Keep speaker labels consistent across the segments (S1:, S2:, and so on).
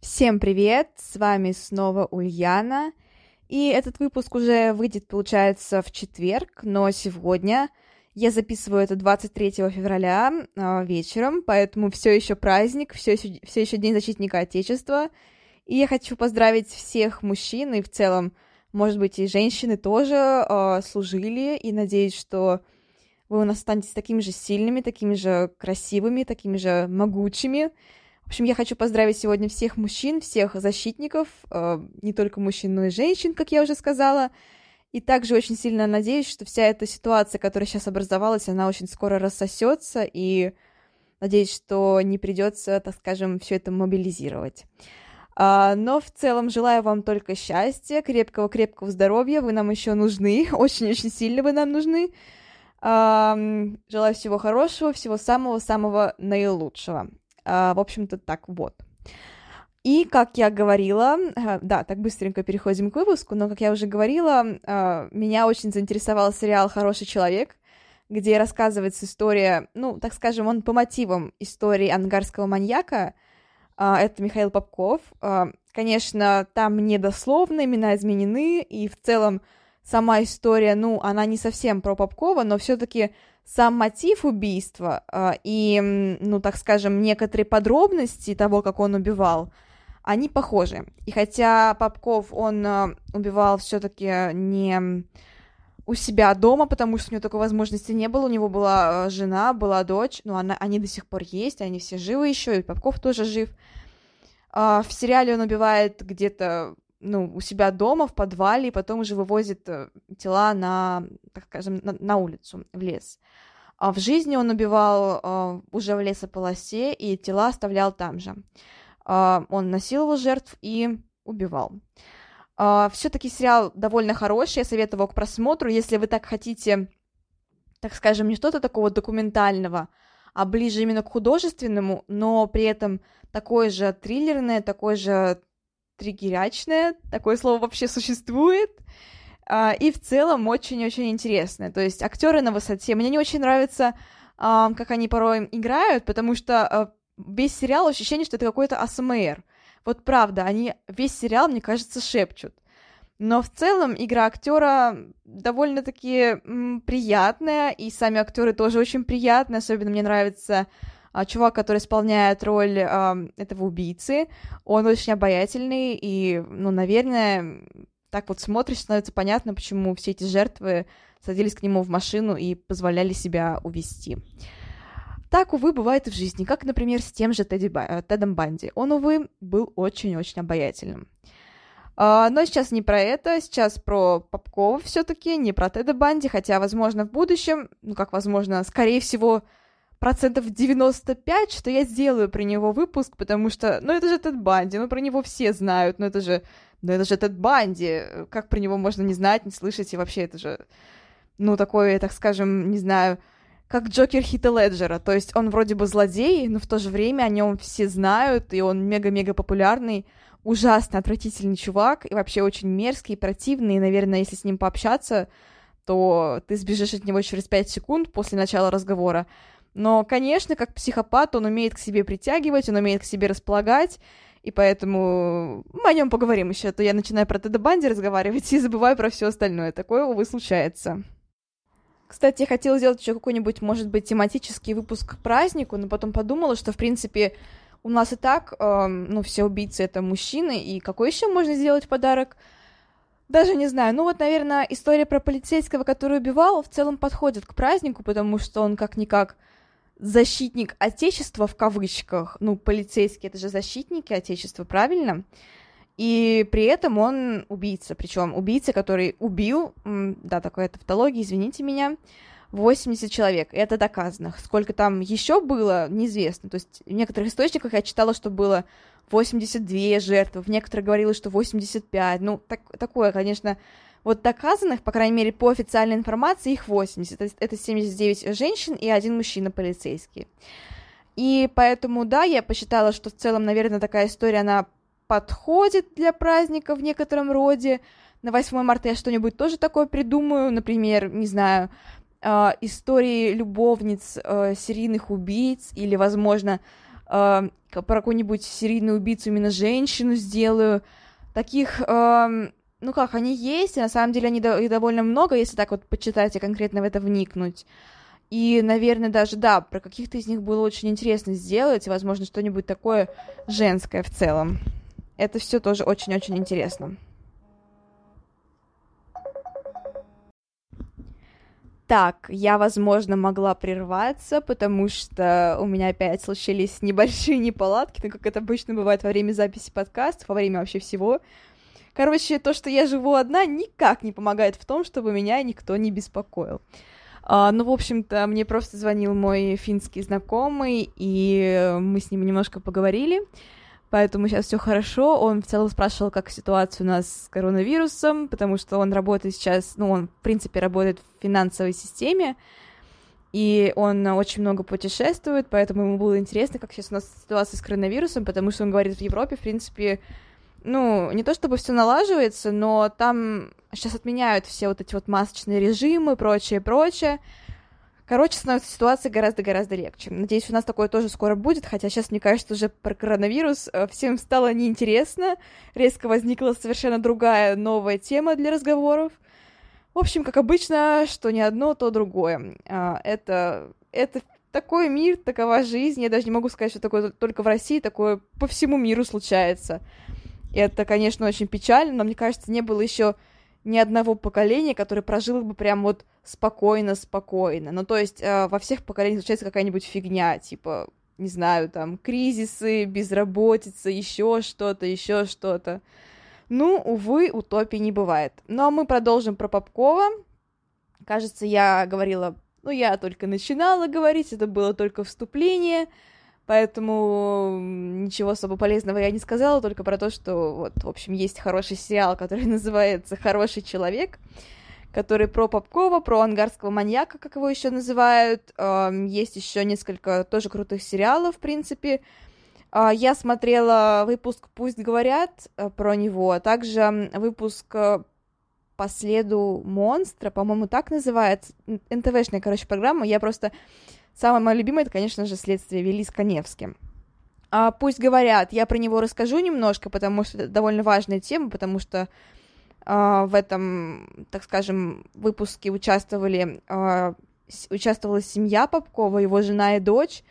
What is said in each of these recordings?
S1: Всем привет! С вами снова Ульяна. И этот выпуск уже выйдет, получается, в четверг, но сегодня я записываю это 23 февраля э, вечером, поэтому все еще праздник, все еще, День защитника Отечества. И я хочу поздравить всех мужчин и в целом, может быть, и женщины тоже э, служили, и надеюсь, что вы у нас станете такими же сильными, такими же красивыми, такими же могучими, в общем, я хочу поздравить сегодня всех мужчин, всех защитников, э, не только мужчин, но и женщин, как я уже сказала. И также очень сильно надеюсь, что вся эта ситуация, которая сейчас образовалась, она очень скоро рассосется, и надеюсь, что не придется, так скажем, все это мобилизировать. А, но в целом желаю вам только счастья, крепкого-крепкого здоровья. Вы нам еще нужны, очень-очень сильно вы нам нужны. А, желаю всего хорошего, всего самого-самого наилучшего. А, в общем-то, так вот. И, как я говорила, да, так быстренько переходим к выпуску, но, как я уже говорила, э, меня очень заинтересовал сериал «Хороший человек», где рассказывается история, ну, так скажем, он по мотивам истории ангарского маньяка, а, это Михаил Попков. А, конечно, там недословно имена изменены, и в целом сама история, ну, она не совсем про Попкова, но все-таки сам мотив убийства э, и, ну, так скажем, некоторые подробности того, как он убивал, они похожи. И хотя Попков, он э, убивал все-таки не у себя дома, потому что у него такой возможности не было, у него была э, жена, была дочь, но она, они до сих пор есть, они все живы еще, и Попков тоже жив. В сериале он убивает где-то ну, у себя дома, в подвале, и потом уже вывозит э, тела на, так скажем, на, на улицу, в лес. А в жизни он убивал э, уже в лесополосе, и тела оставлял там же. Э, он насиловал жертв и убивал. Э, Все-таки сериал довольно хороший, я советую его к просмотру, если вы так хотите, так скажем, не что-то такого документального, а ближе именно к художественному, но при этом такое же триллерное, такое же триггерячное, такое слово вообще существует, а, и в целом очень-очень интересное. То есть актеры на высоте. Мне не очень нравится, как они порой играют, потому что а, весь сериал ощущение, что это какой-то АСМР. Вот правда, они весь сериал, мне кажется, шепчут. Но в целом игра актера довольно-таки приятная, и сами актеры тоже очень приятные. Особенно мне нравится а, чувак, который исполняет роль а, этого убийцы, он очень обаятельный, и, ну, наверное, так вот смотришь, становится понятно, почему все эти жертвы садились к нему в машину и позволяли себя увести. Так, увы, бывает и в жизни, как, например, с тем же Тедди Ба- э, Тедом Банди. Он, увы, был очень-очень обаятельным. А, но сейчас не про это, сейчас про Попкова все-таки, не про Теда Банди, хотя, возможно, в будущем, ну как возможно, скорее всего, процентов 95, что я сделаю про него выпуск, потому что, ну, это же Тед Банди, ну, про него все знают, ну, это же, ну, это же Тед Банди, как про него можно не знать, не слышать, и вообще это же, ну, такое, так скажем, не знаю, как Джокер Хита Леджера, то есть он вроде бы злодей, но в то же время о нем все знают, и он мега-мега популярный, ужасно отвратительный чувак, и вообще очень мерзкий, противный, и, наверное, если с ним пообщаться, то ты сбежишь от него через 5 секунд после начала разговора, но, конечно, как психопат он умеет к себе притягивать, он умеет к себе располагать, и поэтому мы о нем поговорим еще, а то я начинаю про Теда Банди разговаривать и забываю про все остальное. Такое, увы, случается. Кстати, я хотела сделать еще какой-нибудь, может быть, тематический выпуск к празднику, но потом подумала, что, в принципе, у нас и так, э, ну, все убийцы — это мужчины, и какой еще можно сделать подарок? Даже не знаю. Ну вот, наверное, история про полицейского, который убивал, в целом подходит к празднику, потому что он как-никак защитник Отечества в кавычках, ну, полицейские это же защитники Отечества, правильно? И при этом он убийца, причем убийца, который убил, да, такая тавтология, извините меня, 80 человек, это доказано. Сколько там еще было, неизвестно. То есть в некоторых источниках я читала, что было 82 жертвы, некоторые говорили, что 85, ну, так, такое, конечно, вот доказанных, по крайней мере, по официальной информации, их 80, это, это 79 женщин и один мужчина полицейский. И поэтому, да, я посчитала, что в целом, наверное, такая история, она подходит для праздника в некотором роде. На 8 марта я что-нибудь тоже такое придумаю, например, не знаю, э, истории любовниц э, серийных убийц или, возможно, э, про какую-нибудь серийную убийцу именно женщину сделаю. Таких, э, ну как, они есть, и на самом деле они их довольно много, если так вот почитать и конкретно в это вникнуть. И, наверное, даже, да, про каких-то из них было очень интересно сделать, и, возможно, что-нибудь такое женское в целом. Это все тоже очень-очень интересно. Так, я, возможно, могла прерваться, потому что у меня опять случились небольшие неполадки, ну, как это обычно бывает во время записи подкастов, во время вообще всего. Короче, то, что я живу одна, никак не помогает в том, чтобы меня никто не беспокоил. А, ну, в общем-то, мне просто звонил мой финский знакомый, и мы с ним немножко поговорили. Поэтому сейчас все хорошо. Он в целом спрашивал, как ситуация у нас с коронавирусом, потому что он работает сейчас, ну, он, в принципе, работает в финансовой системе, и он очень много путешествует, поэтому ему было интересно, как сейчас у нас ситуация с коронавирусом, потому что он говорит, в Европе, в принципе, ну, не то чтобы все налаживается, но там сейчас отменяют все вот эти вот масочные режимы, прочее, прочее. Короче, становится ситуация гораздо-гораздо легче. Надеюсь, у нас такое тоже скоро будет, хотя сейчас, мне кажется, уже про коронавирус э, всем стало неинтересно. Резко возникла совершенно другая новая тема для разговоров. В общем, как обычно, что не одно, то другое. А, это, это такой мир, такова жизнь. Я даже не могу сказать, что такое только в России, такое по всему миру случается. И это, конечно, очень печально, но мне кажется, не было еще ни одного поколения, которое прожило бы прям вот спокойно-спокойно. Ну, то есть э, во всех поколениях случается какая-нибудь фигня, типа, не знаю, там, кризисы, безработица, еще что-то, еще что-то. Ну, увы, утопии не бывает. Ну, а мы продолжим про Попкова. Кажется, я говорила, ну, я только начинала говорить, это было только вступление, поэтому ничего особо полезного я не сказала, только про то, что, вот, в общем, есть хороший сериал, который называется «Хороший человек», который про Попкова, про ангарского маньяка, как его еще называют. Есть еще несколько тоже крутых сериалов, в принципе. А, я смотрела выпуск «Пусть говорят» э, про него, а также выпуск э, «По следу монстра», по-моему, так называется, НТВшная, короче, программа. Я просто... Самое мое любимое, это, конечно же, «Следствие вели с Коневским». А, «Пусть говорят», я про него расскажу немножко, потому что это довольно важная тема, потому что а, в этом, так скажем, выпуске участвовали, а, участвовала семья Попкова, его жена и дочь,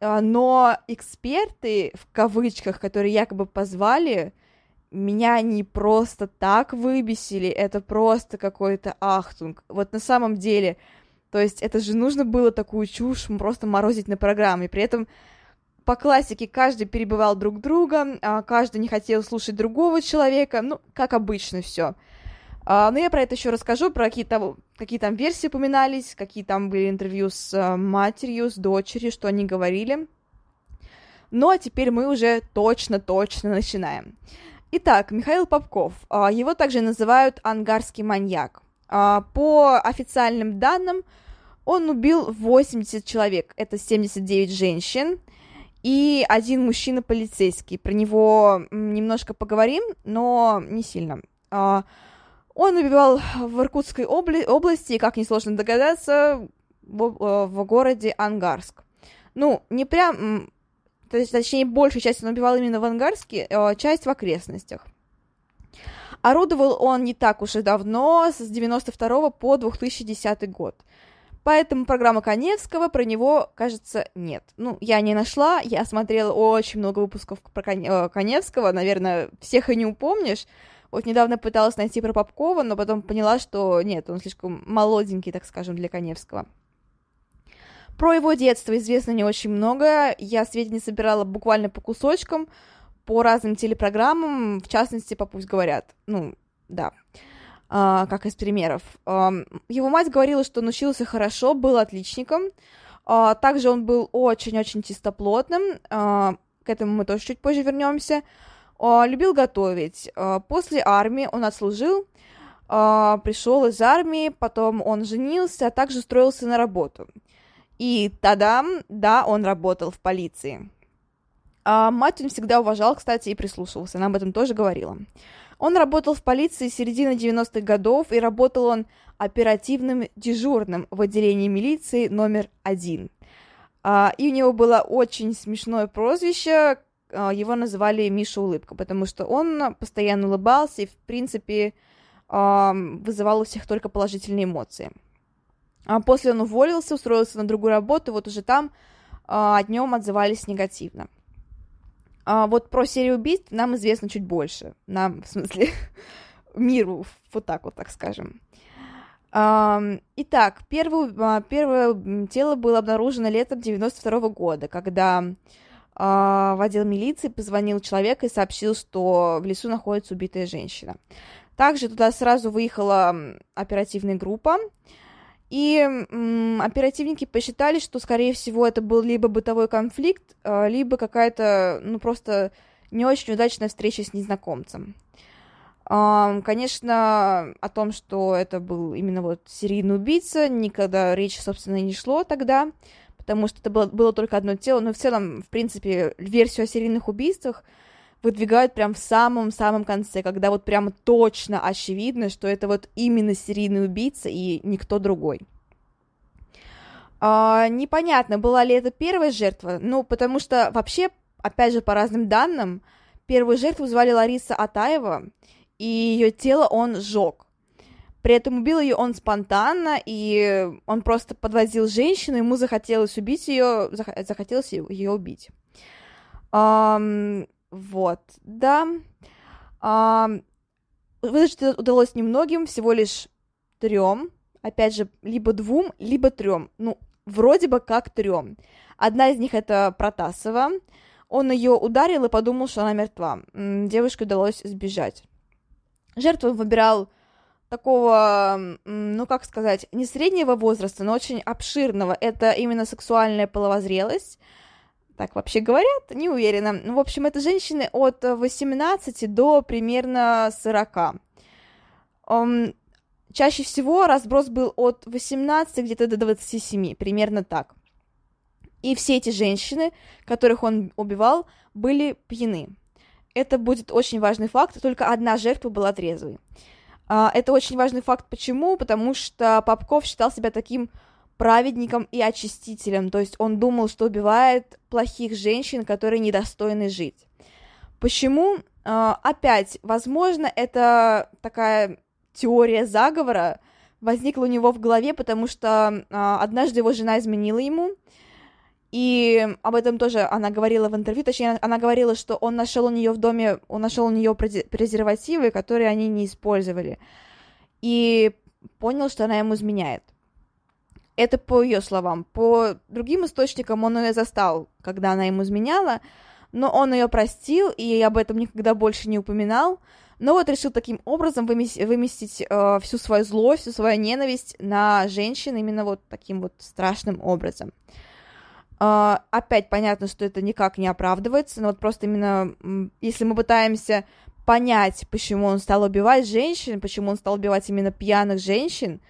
S1: а, но эксперты, в кавычках, которые якобы позвали, меня не просто так выбесили, это просто какой-то ахтунг. Вот на самом деле, то есть это же нужно было такую чушь просто морозить на программе, при этом по классике каждый перебывал друг друга, а каждый не хотел слушать другого человека, ну, как обычно все. А, но я про это еще расскажу, про какие, там, какие там версии упоминались, какие там были интервью с а, матерью, с дочерью, что они говорили. Ну, а теперь мы уже точно-точно начинаем. Итак, Михаил Попков. Его также называют ангарский маньяк. А, по официальным данным, он убил 80 человек, это 79 женщин, и один мужчина полицейский. Про него немножко поговорим, но не сильно. А, он убивал в Иркутской обли- области, как несложно догадаться, в, э, в городе Ангарск. Ну, не прям, точнее, большую часть он убивал именно в Ангарске, э, часть в окрестностях. Орудовал он не так уж и давно, с 92 по 2010 год. Поэтому программа Коневского про него, кажется, нет. Ну, я не нашла, я смотрела очень много выпусков про э, Коневского, наверное, всех и не упомнишь. Вот недавно пыталась найти про Попкова, но потом поняла, что нет, он слишком молоденький, так скажем, для Коневского. Про его детство известно не очень много. Я сведения собирала буквально по кусочкам, по разным телепрограммам, в частности, по «Пусть говорят». Ну, да. Uh, как из примеров. Uh, его мать говорила, что он учился хорошо, был отличником. Uh, также он был очень-очень чистоплотным. к этому мы тоже чуть позже вернемся. А, любил готовить. А, после армии он отслужил, а, пришел из армии, потом он женился, а также устроился на работу. И тогда, да, он работал в полиции. А мать он всегда уважал, кстати, и прислушивался, она об этом тоже говорила. Он работал в полиции с середины 90-х годов, и работал он оперативным дежурным в отделении милиции номер один. А, и у него было очень смешное прозвище, а, его называли Миша Улыбка, потому что он постоянно улыбался и, в принципе, а, вызывал у всех только положительные эмоции. А после он уволился, устроился на другую работу, вот уже там а, днем отзывались негативно. А вот про серию убийств нам известно чуть больше. Нам, в смысле, миру, вот так вот, так скажем. Итак, первое, а, первое тело было обнаружено летом 92 -го года, когда а, в отдел милиции позвонил человек и сообщил, что в лесу находится убитая женщина. Также туда сразу выехала оперативная группа, и м, оперативники посчитали, что, скорее всего, это был либо бытовой конфликт, а, либо какая-то, ну, просто не очень удачная встреча с незнакомцем. Конечно, о том, что это был именно вот серийный убийца, никогда речи, собственно, не шло тогда, потому что это было, было только одно тело, но в целом, в принципе, версию о серийных убийствах выдвигают прям в самом-самом конце, когда вот прямо точно очевидно, что это вот именно серийный убийца и никто другой. А, непонятно, была ли это первая жертва, ну, потому что вообще, опять же, по разным данным, первую жертву звали Лариса Атаева, и ее тело он сжег. При этом убил ее он спонтанно, и он просто подвозил женщину, ему захотелось убить ее, захотелось ее убить. Вот, да. А, выжить удалось немногим, всего лишь трем. Опять же, либо двум, либо трем. Ну, вроде бы как трем. Одна из них это Протасова. Он ее ударил и подумал, что она мертва. Девушке удалось сбежать. Жертву выбирал такого, ну как сказать, не среднего возраста, но очень обширного. Это именно сексуальная половозрелость так вообще говорят, не уверена. Ну, в общем, это женщины от 18 до примерно 40. Um, чаще всего разброс был от 18 где-то до 27, примерно так. И все эти женщины, которых он убивал, были пьяны. Это будет очень важный факт, только одна жертва была трезвой. Uh, это очень важный факт, почему? Потому что Попков считал себя таким праведником и очистителем, то есть он думал, что убивает плохих женщин, которые недостойны жить. Почему? А, опять, возможно, это такая теория заговора возникла у него в голове, потому что а, однажды его жена изменила ему, и об этом тоже она говорила в интервью, точнее, она говорила, что он нашел у нее в доме, он нашел у нее презервативы, которые они не использовали, и понял, что она ему изменяет. Это по ее словам. По другим источникам он ее застал, когда она ему изменяла, но он ее простил и об этом никогда больше не упоминал. Но вот решил таким образом выместить, выместить э, всю свою злость, всю свою ненависть на женщин именно вот таким вот страшным образом. Э, опять понятно, что это никак не оправдывается, но вот просто именно если мы пытаемся понять, почему он стал убивать женщин, почему он стал убивать именно пьяных женщин,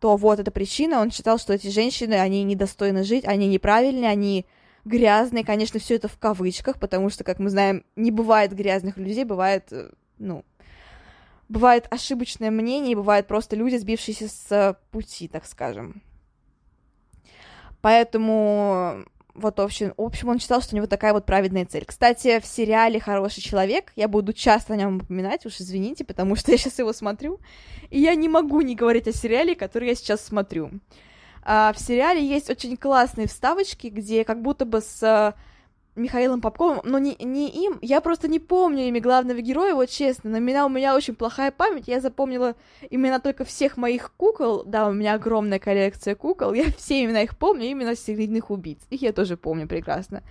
S1: то вот эта причина, он считал, что эти женщины, они недостойны жить, они неправильные, они грязные, конечно, все это в кавычках, потому что, как мы знаем, не бывает грязных людей, бывает, э, ну, бывает ошибочное мнение, бывают просто люди, сбившиеся с пути, так скажем. Поэтому вот, в общем, в общем, он считал, что у него такая вот праведная цель. Кстати, в сериале «Хороший человек» я буду часто о нем упоминать, уж извините, потому что я сейчас его смотрю, и я не могу не говорить о сериале, который я сейчас смотрю. А, в сериале есть очень классные вставочки, где как будто бы с Михаилом Попковым, но не, не им, я просто не помню имя главного героя, вот честно, на меня у меня очень плохая память, я запомнила имена только всех моих кукол, да, у меня огромная коллекция кукол, я все имена их помню, именно серийных убийц, их я тоже помню прекрасно.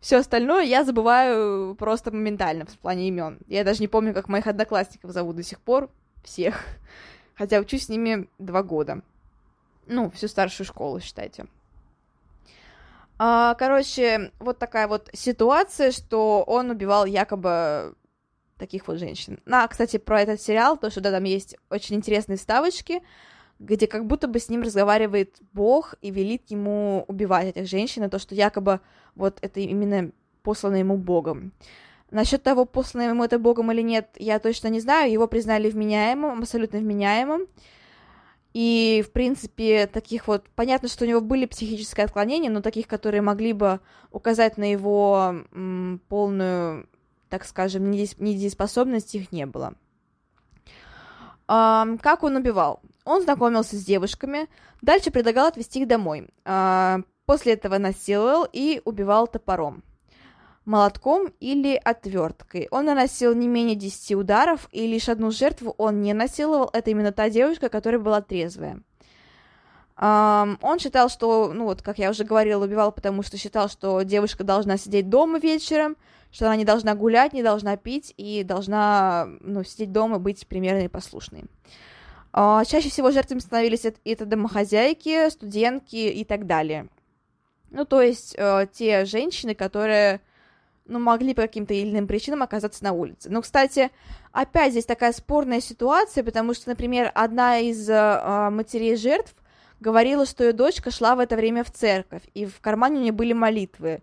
S1: Все остальное я забываю просто моментально в плане имен. Я даже не помню, как моих одноклассников зовут до сих пор, всех. Хотя учусь с ними два года. Ну, всю старшую школу, считайте. А, короче, вот такая вот ситуация, что он убивал якобы таких вот женщин. А, кстати, про этот сериал, то, что да, там есть очень интересные ставочки, где как будто бы с ним разговаривает Бог и велит ему убивать этих женщин, и то, что якобы вот это именно послано ему Богом. Насчет того, послано ему это Богом или нет, я точно не знаю. Его признали вменяемым, абсолютно вменяемым. И, в принципе, таких вот... Понятно, что у него были психические отклонения, но таких, которые могли бы указать на его м, полную, так скажем, недееспособность, их не было. А, как он убивал? Он знакомился с девушками, дальше предлагал отвезти их домой. А, после этого насиловал и убивал топором молотком или отверткой. Он наносил не менее 10 ударов, и лишь одну жертву он не насиловал. Это именно та девушка, которая была трезвая. Um, он считал, что, ну вот, как я уже говорила, убивал, потому что считал, что девушка должна сидеть дома вечером, что она не должна гулять, не должна пить и должна, ну, сидеть дома, быть примерной и послушной. Uh, чаще всего жертвами становились это, это домохозяйки, студентки и так далее. Ну, то есть uh, те женщины, которые ну, могли по каким-то иным причинам оказаться на улице. Но, кстати, опять здесь такая спорная ситуация, потому что, например, одна из э, матерей жертв говорила, что ее дочка шла в это время в церковь, и в кармане у нее были молитвы.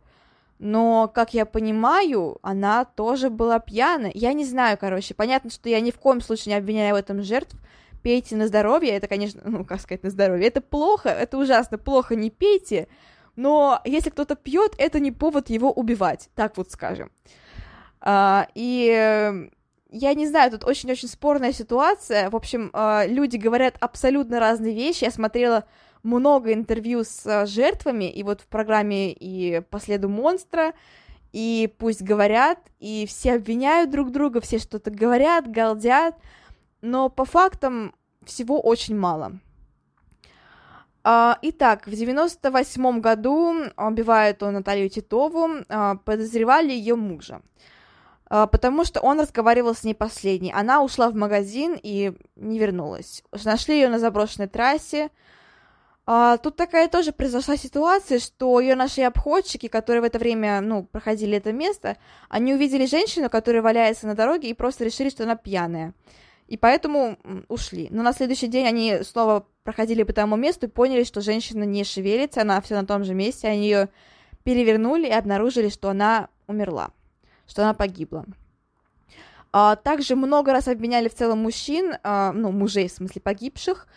S1: Но, как я понимаю, она тоже была пьяна. Я не знаю, короче. Понятно, что я ни в коем случае не обвиняю в этом жертв. Пейте на здоровье. Это, конечно, ну, как сказать, на здоровье. Это плохо, это ужасно плохо. Не пейте но если кто-то пьет, это не повод его убивать, так вот скажем. А, и э, я не знаю, тут очень-очень спорная ситуация. В общем, а, люди говорят абсолютно разные вещи. Я смотрела много интервью с а, жертвами, и вот в программе и «По следу монстра», и «Пусть говорят», и все обвиняют друг друга, все что-то говорят, галдят, но по фактам всего очень мало. А, итак, в 98 году убивает он Наталью Титову, а, подозревали ее мужа, а, потому что он разговаривал с ней последней. Она ушла в магазин и не вернулась. Нашли ее на заброшенной трассе. Тут такая тоже произошла ситуация, что ее нашли обходчики, которые в это время, ну, проходили это место, они увидели женщину, которая валяется на дороге, и просто решили, что она пьяная и поэтому ушли. Но на следующий день они снова проходили по тому месту и поняли, что женщина не шевелится, она все на том же месте, они ее перевернули и обнаружили, что она умерла, что она погибла. А, также много раз обменяли в целом мужчин, а, ну, мужей, в смысле, погибших.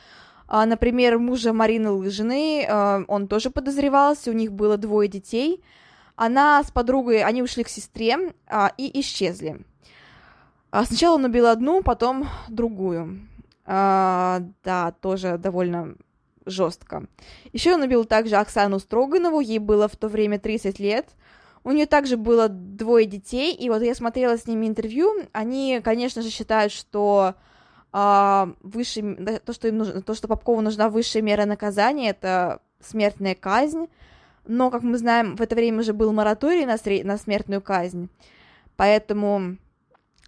S1: А, например, мужа Марины Лыжиной, а, он тоже подозревался, у них было двое детей. Она с подругой, они ушли к сестре и исчезли. А сначала он убил одну, потом другую. А, да, тоже довольно жестко. Еще он убил также Оксану Строганову, ей было в то время 30 лет. У нее также было двое детей, и вот я смотрела с ними интервью, они, конечно же, считают, что а, выше, то, что им нужно, то, что Попкову нужна высшая мера наказания, это смертная казнь, но, как мы знаем, в это время уже был мораторий на, сре- на смертную казнь, поэтому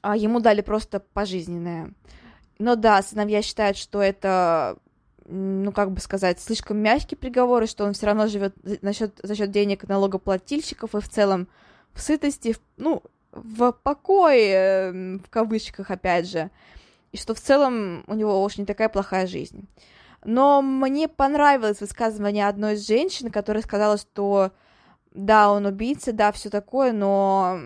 S1: а ему дали просто пожизненное. Но да, сыновья считают, что это, ну, как бы сказать, слишком мягкий приговор, и что он все равно живет за счет, за счет денег налогоплательщиков и в целом в сытости, в, ну, в покое, в кавычках, опять же, и что в целом у него уж не такая плохая жизнь. Но мне понравилось высказывание одной из женщин, которая сказала, что да, он убийца, да, все такое, но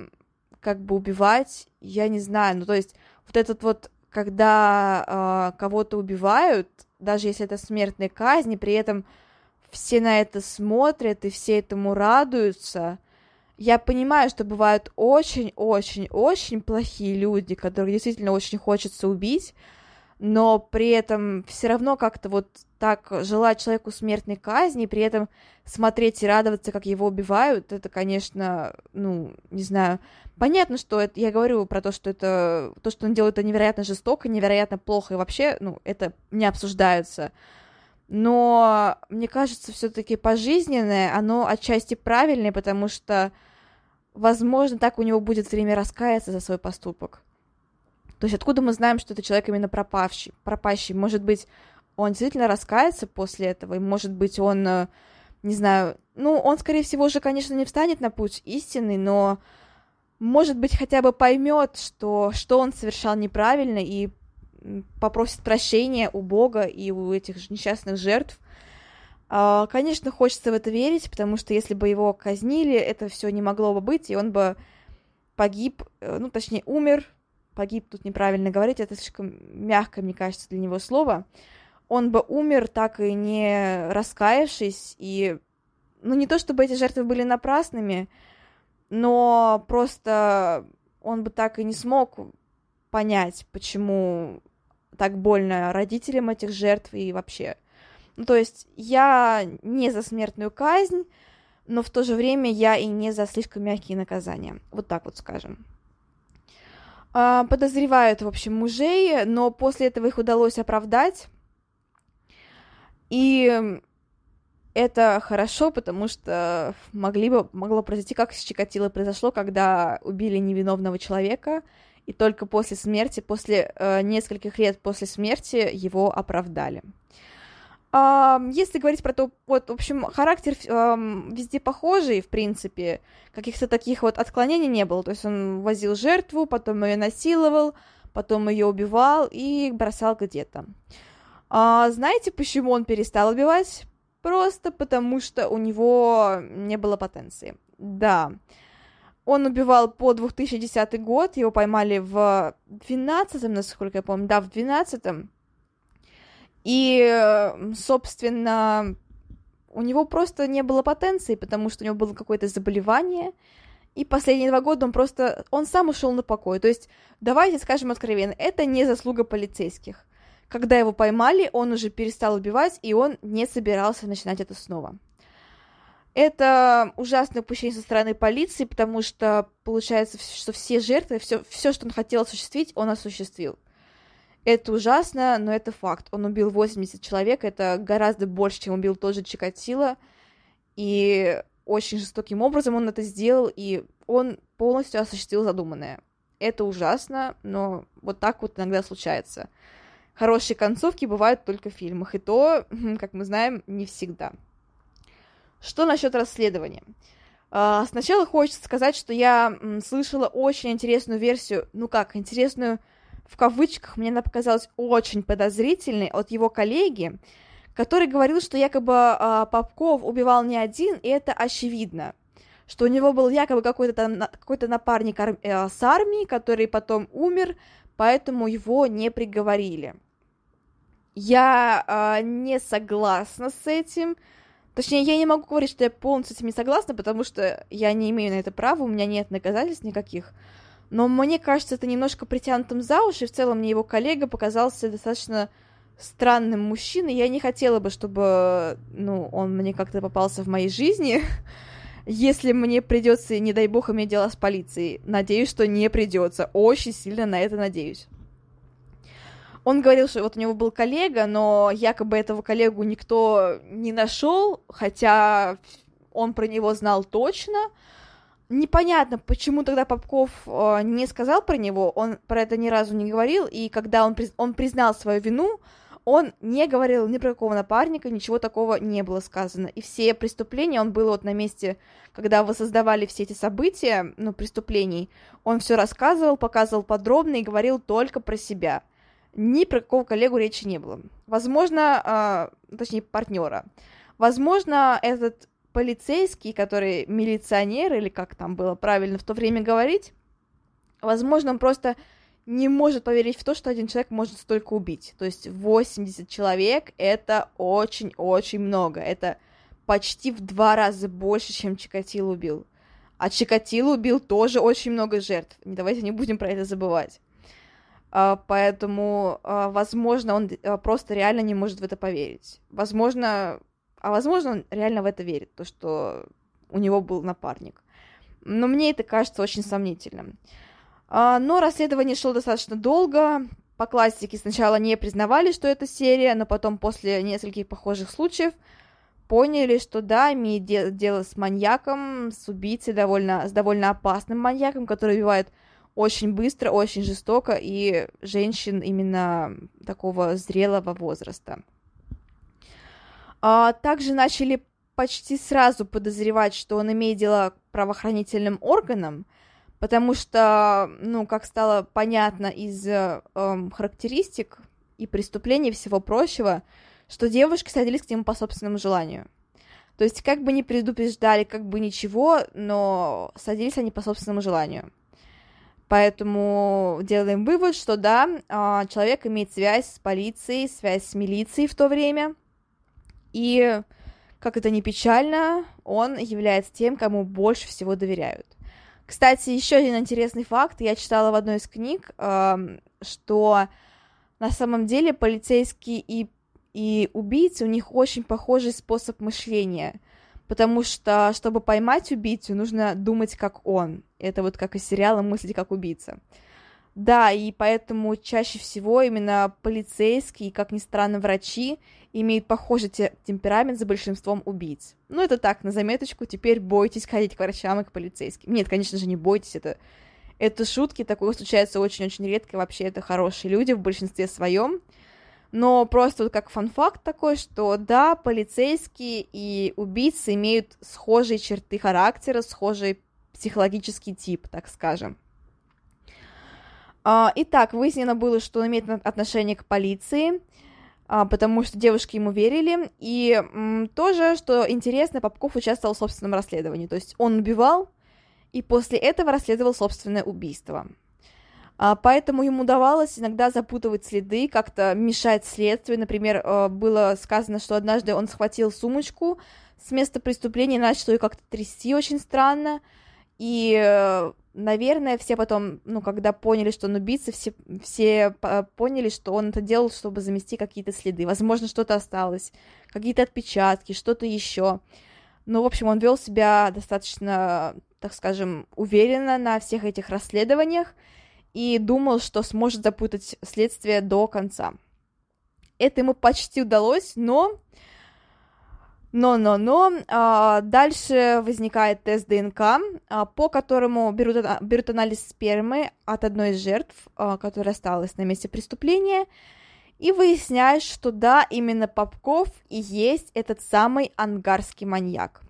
S1: как бы убивать, я не знаю, ну то есть вот этот вот, когда э, кого-то убивают, даже если это смертная казнь, при этом все на это смотрят и все этому радуются, я понимаю, что бывают очень-очень-очень плохие люди, которых действительно очень хочется убить, но при этом все равно как-то вот так желать человеку смертной казни, при этом смотреть и радоваться, как его убивают, это, конечно, ну, не знаю. Понятно, что это, я говорю про то, что это, то, что он делает, это невероятно жестоко, невероятно плохо, и вообще, ну, это не обсуждается. Но мне кажется, все-таки пожизненное, оно отчасти правильное, потому что, возможно, так у него будет время раскаяться за свой поступок. То есть откуда мы знаем, что это человек именно пропавший, пропащий? Может быть, он действительно раскается после этого, и может быть, он э, не знаю, ну, он, скорее всего, уже, конечно, не встанет на путь истины, но, может быть, хотя бы поймет, что, что он совершал неправильно и попросит прощения у Бога и у этих несчастных жертв. А, конечно, хочется в это верить, потому что если бы его казнили, это все не могло бы быть, и он бы погиб, э, ну, точнее, умер, погиб тут неправильно говорить, это слишком мягко, мне кажется, для него слово, он бы умер, так и не раскаявшись, и, ну, не то чтобы эти жертвы были напрасными, но просто он бы так и не смог понять, почему так больно родителям этих жертв и вообще. Ну, то есть я не за смертную казнь, но в то же время я и не за слишком мягкие наказания. Вот так вот скажем. А, подозревают, в общем, мужей, но после этого их удалось оправдать. И это хорошо, потому что могли бы, могло произойти, как с Чикатило произошло, когда убили невиновного человека, и только после смерти, после э, нескольких лет после смерти его оправдали. Если говорить про то, вот, в общем, характер везде похожий, в принципе, каких-то таких вот отклонений не было. То есть он возил жертву, потом ее насиловал, потом ее убивал и бросал где-то. А, знаете, почему он перестал убивать? Просто потому, что у него не было потенции. Да. Он убивал по 2010 год, его поймали в 12 насколько я помню, да, в 12 и, собственно, у него просто не было потенции, потому что у него было какое-то заболевание, и последние два года он просто, он сам ушел на покой. То есть, давайте скажем откровенно, это не заслуга полицейских. Когда его поймали, он уже перестал убивать, и он не собирался начинать это снова. Это ужасное упущение со стороны полиции, потому что получается, что все жертвы, все, все, что он хотел осуществить, он осуществил. Это ужасно, но это факт. Он убил 80 человек, это гораздо больше, чем убил тот же Чикатило. И очень жестоким образом он это сделал, и он полностью осуществил задуманное. Это ужасно, но вот так вот иногда случается. Хорошие концовки бывают только в фильмах, и то, как мы знаем, не всегда. Что насчет расследования? А, сначала хочется сказать, что я слышала очень интересную версию, ну как, интересную в кавычках, мне она показалась очень подозрительной от его коллеги, который говорил, что якобы э, Попков убивал не один, и это очевидно, что у него был якобы какой-то там какой-то напарник ар- э, с армии, который потом умер, поэтому его не приговорили. Я э, не согласна с этим. Точнее, я не могу говорить, что я полностью с этим не согласна, потому что я не имею на это права, у меня нет доказательств никаких. Но мне кажется, это немножко притянутым за уши. В целом, мне его коллега показался достаточно странным мужчиной. Я не хотела бы, чтобы, ну, он мне как-то попался в моей жизни. Если мне придется, не дай бог, иметь дела с полицией. Надеюсь, что не придется. Очень сильно на это надеюсь. Он говорил, что вот у него был коллега, но якобы этого коллегу никто не нашел, хотя он про него знал точно непонятно, почему тогда Попков э, не сказал про него, он про это ни разу не говорил, и когда он, приз... он признал свою вину, он не говорил ни про какого напарника, ничего такого не было сказано. И все преступления, он был вот на месте, когда вы создавали все эти события, ну, преступлений, он все рассказывал, показывал подробно и говорил только про себя. Ни про какого коллегу речи не было. Возможно, э, точнее, партнера. Возможно, этот полицейский, который милиционер, или как там было правильно в то время говорить, возможно, он просто не может поверить в то, что один человек может столько убить. То есть 80 человек — это очень-очень много. Это почти в два раза больше, чем Чикатило убил. А Чикатило убил тоже очень много жертв. Давайте не будем про это забывать. Uh, поэтому, uh, возможно, он uh, просто реально не может в это поверить. Возможно, а возможно, он реально в это верит, то, что у него был напарник. Но мне это кажется очень сомнительным. А, но расследование шло достаточно долго. По классике сначала не признавали, что это серия, но потом после нескольких похожих случаев поняли, что да, имеет де- дело с маньяком, с убийцей, довольно, с довольно опасным маньяком, который убивает очень быстро, очень жестоко, и женщин именно такого зрелого возраста. А, также начали почти сразу подозревать, что он имеет дело к правоохранительным органам, потому что, ну, как стало понятно из э, эм, характеристик и преступлений всего прочего, что девушки садились к нему по собственному желанию. То есть, как бы ни предупреждали, как бы ничего, но садились они по собственному желанию. Поэтому делаем вывод, что да, а, человек имеет связь с полицией, связь с милицией в то время. И, как это ни печально, он является тем, кому больше всего доверяют. Кстати, еще один интересный факт. Я читала в одной из книг, что на самом деле полицейские и, и убийцы, у них очень похожий способ мышления потому что, чтобы поймать убийцу, нужно думать как он. Это вот как из сериала «Мыслить как убийца». Да, и поэтому чаще всего именно полицейские, как ни странно, врачи имеют похожий те- темперамент за большинством убийц. Ну, это так, на заметочку, теперь бойтесь ходить к врачам и к полицейским. Нет, конечно же, не бойтесь, это, это шутки, такое случается очень-очень редко, вообще это хорошие люди в большинстве своем. Но просто вот как фан-факт такой, что да, полицейские и убийцы имеют схожие черты характера, схожий психологический тип, так скажем. А, итак, выяснено было, что он имеет отношение к полиции, а, потому что девушки ему верили, и тоже, что интересно, Попков участвовал в собственном расследовании, то есть он убивал, и после этого расследовал собственное убийство. А, поэтому ему удавалось иногда запутывать следы, как-то мешать следствию. Например, было сказано, что однажды он схватил сумочку с места преступления, начал ее как-то трясти очень странно. И, э, наверное, все потом, ну, когда поняли, что он убийца, все, все поняли, что он это делал, чтобы замести какие-то следы. Возможно, что-то осталось, какие-то отпечатки, что-то еще. Ну, в общем, он вел себя достаточно, так скажем, уверенно на всех этих расследованиях и думал, что сможет запутать следствие до конца. Это ему почти удалось, но... Но, но, но, а, дальше возникает тест ДНК, а, по которому берут, берут анализ спермы от одной из жертв, а, которая осталась на месте преступления, и выясняешь, что да, именно Попков и есть этот самый ангарский маньяк.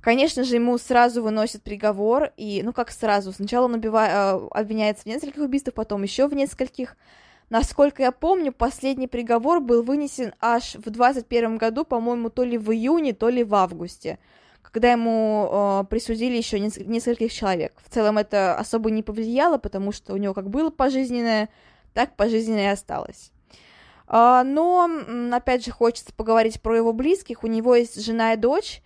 S1: Конечно же, ему сразу выносят приговор, и, ну как сразу, сначала он убивает, э, обвиняется в нескольких убийствах, потом еще в нескольких. Насколько я помню, последний приговор был вынесен аж в 21 году, по-моему, то ли в июне, то ли в августе, когда ему э, присудили еще нескольких человек. В целом это особо не повлияло, потому что у него как было пожизненное, так пожизненное и осталось. Uh, но, опять же, хочется поговорить про его близких. У него есть жена и дочь,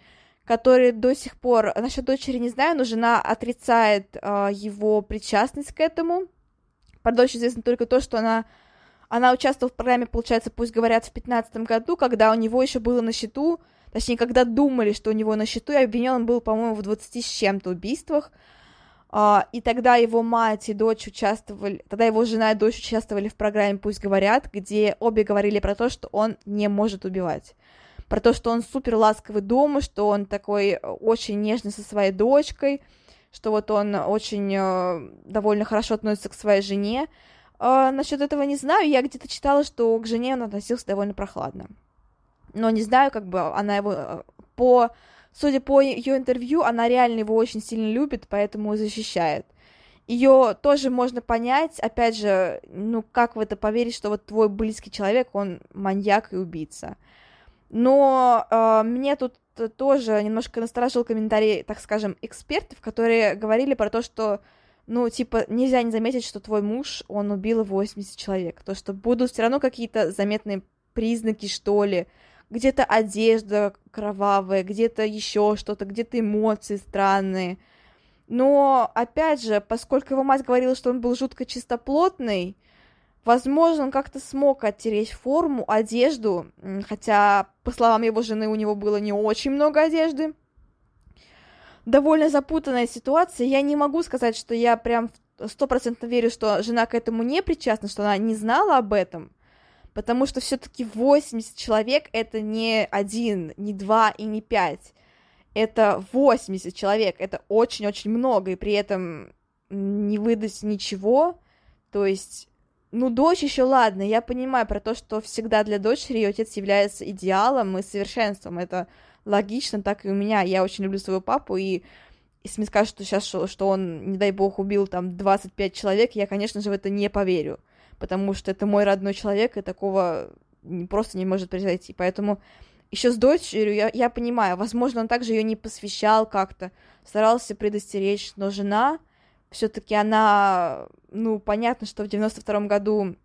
S1: который до сих пор, насчет дочери не знаю, но жена отрицает э, его причастность к этому. Про дочь известно только то, что она, она участвовала в программе, получается, пусть говорят, в 2015 году, когда у него еще было на счету, точнее, когда думали, что у него на счету, и обвинен он был, по-моему, в 20 с чем-то убийствах. Uh, и тогда его мать и дочь участвовали, тогда его жена и дочь участвовали в программе «Пусть говорят», где обе говорили про то, что он не может убивать про то, что он супер ласковый дома, что он такой э, очень нежный со своей дочкой, что вот он очень э, довольно хорошо относится к своей жене. Э, насчет этого не знаю, я где-то читала, что к жене он относился довольно прохладно. Но не знаю, как бы она его э, по судя по ее интервью, она реально его очень сильно любит, поэтому защищает. Ее тоже можно понять, опять же, ну как в это поверить, что вот твой близкий человек, он маньяк и убийца. Но э, мне тут тоже немножко насторожил комментарий, так скажем, экспертов, которые говорили про то, что, ну, типа, нельзя не заметить, что твой муж, он убил 80 человек. То, что будут все равно какие-то заметные признаки, что ли, где-то одежда кровавая, где-то еще что-то, где-то эмоции странные. Но, опять же, поскольку его мать говорила, что он был жутко чистоплотный, Возможно, он как-то смог оттереть форму, одежду, хотя, по словам его жены, у него было не очень много одежды. Довольно запутанная ситуация. Я не могу сказать, что я прям стопроцентно верю, что жена к этому не причастна, что она не знала об этом, потому что все-таки 80 человек это не один, не два и не пять. Это 80 человек, это очень-очень много, и при этом не выдать ничего, то есть ну, дочь еще ладно, я понимаю про то, что всегда для дочери ее отец является идеалом и совершенством. Это логично, так и у меня. Я очень люблю своего папу, и если мне скажут, что сейчас, что, он, не дай бог, убил там 25 человек, я, конечно же, в это не поверю, потому что это мой родной человек, и такого просто не может произойти. Поэтому еще с дочерью я, я понимаю, возможно, он также ее не посвящал как-то, старался предостеречь, но жена все-таки она, ну, понятно, что в 92-м году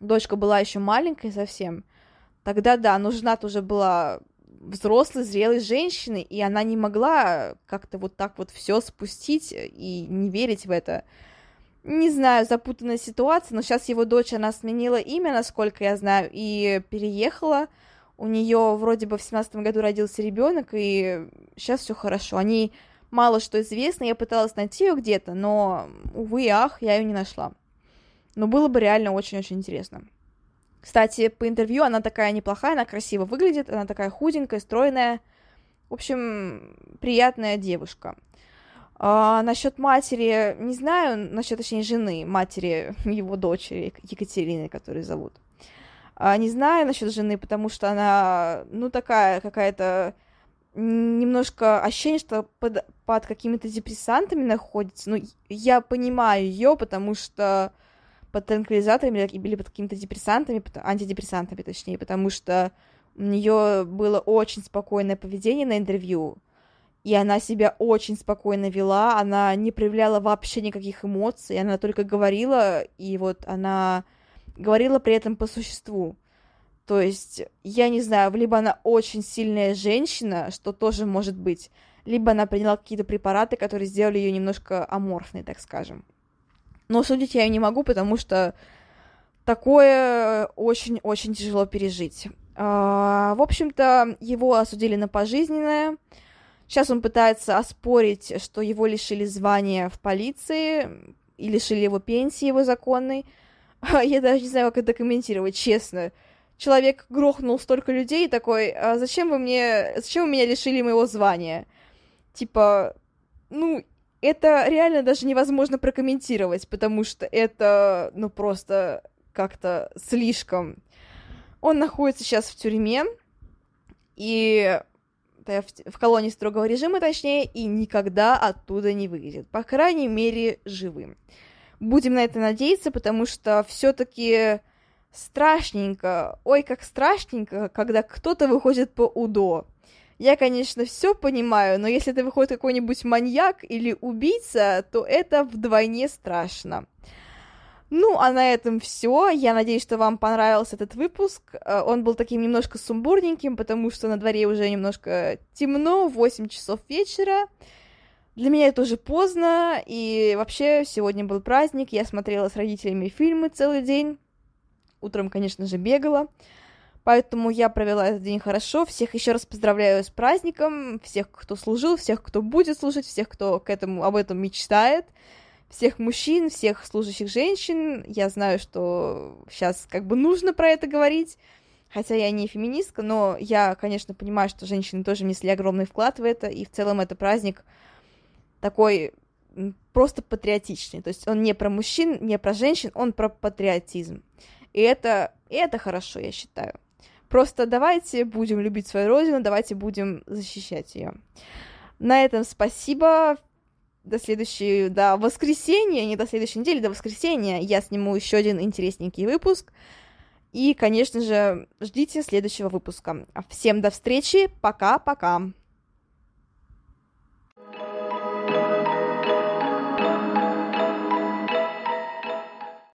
S1: дочка была еще маленькой совсем, тогда да, но жена уже была взрослой, зрелой женщиной, и она не могла как-то вот так вот все спустить и не верить в это. Не знаю, запутанная ситуация, но сейчас его дочь, она сменила имя, насколько я знаю, и переехала. У нее вроде бы в семнадцатом году родился ребенок, и сейчас все хорошо. Они мало что известно, я пыталась найти ее где-то, но, увы и ах, я ее не нашла. Но было бы реально очень-очень интересно. Кстати, по интервью она такая неплохая, она красиво выглядит, она такая худенькая, стройная. В общем, приятная девушка. А, насчет матери, не знаю, насчет, точнее, жены, матери его дочери, Екатерины, которую зовут. А, не знаю насчет жены, потому что она, ну, такая какая-то немножко ощущение, что под, под какими-то депрессантами находится. Ну, я понимаю ее, потому что под транквилизаторами или под какими-то депрессантами, антидепрессантами точнее, потому что у нее было очень спокойное поведение на интервью, и она себя очень спокойно вела, она не проявляла вообще никаких эмоций, она только говорила, и вот она говорила при этом по существу. То есть, я не знаю, либо она очень сильная женщина, что тоже может быть, либо она приняла какие-то препараты, которые сделали ее немножко аморфной, так скажем. Но судить я ее не могу, потому что такое очень-очень тяжело пережить. А, в общем-то, его осудили на пожизненное. Сейчас он пытается оспорить, что его лишили звания в полиции и лишили его пенсии его законной. Я даже не знаю, как это комментировать, честно. Человек грохнул столько людей и такой, а зачем вы мне, зачем вы меня лишили моего звания? Типа, ну, это реально даже невозможно прокомментировать, потому что это, ну, просто как-то слишком. Он находится сейчас в тюрьме, и в колонии строгого режима, точнее, и никогда оттуда не выйдет. По крайней мере, живым. Будем на это надеяться, потому что все-таки страшненько, ой, как страшненько, когда кто-то выходит по УДО. Я, конечно, все понимаю, но если это выходит какой-нибудь маньяк или убийца, то это вдвойне страшно. Ну, а на этом все. Я надеюсь, что вам понравился этот выпуск. Э, он был таким немножко сумбурненьким, потому что на дворе уже немножко темно, 8 часов вечера. Для меня это уже поздно, и вообще сегодня был праздник, я смотрела с родителями фильмы целый день. Утром, конечно же, бегала. Поэтому я провела этот день хорошо. Всех еще раз поздравляю с праздником. Всех, кто служил, всех, кто будет служить, всех, кто к этому, об этом мечтает. Всех мужчин, всех служащих женщин. Я знаю, что сейчас как бы нужно про это говорить. Хотя я не феминистка, но я, конечно, понимаю, что женщины тоже внесли огромный вклад в это. И в целом это праздник такой просто патриотичный. То есть он не про мужчин, не про женщин, он про патриотизм. И это, и это хорошо, я считаю. Просто давайте будем любить свою родину, давайте будем защищать ее. На этом спасибо. До следующего, до воскресенья, не до следующей недели, до воскресенья я сниму еще один интересненький выпуск. И, конечно же, ждите следующего выпуска. Всем до встречи, пока-пока.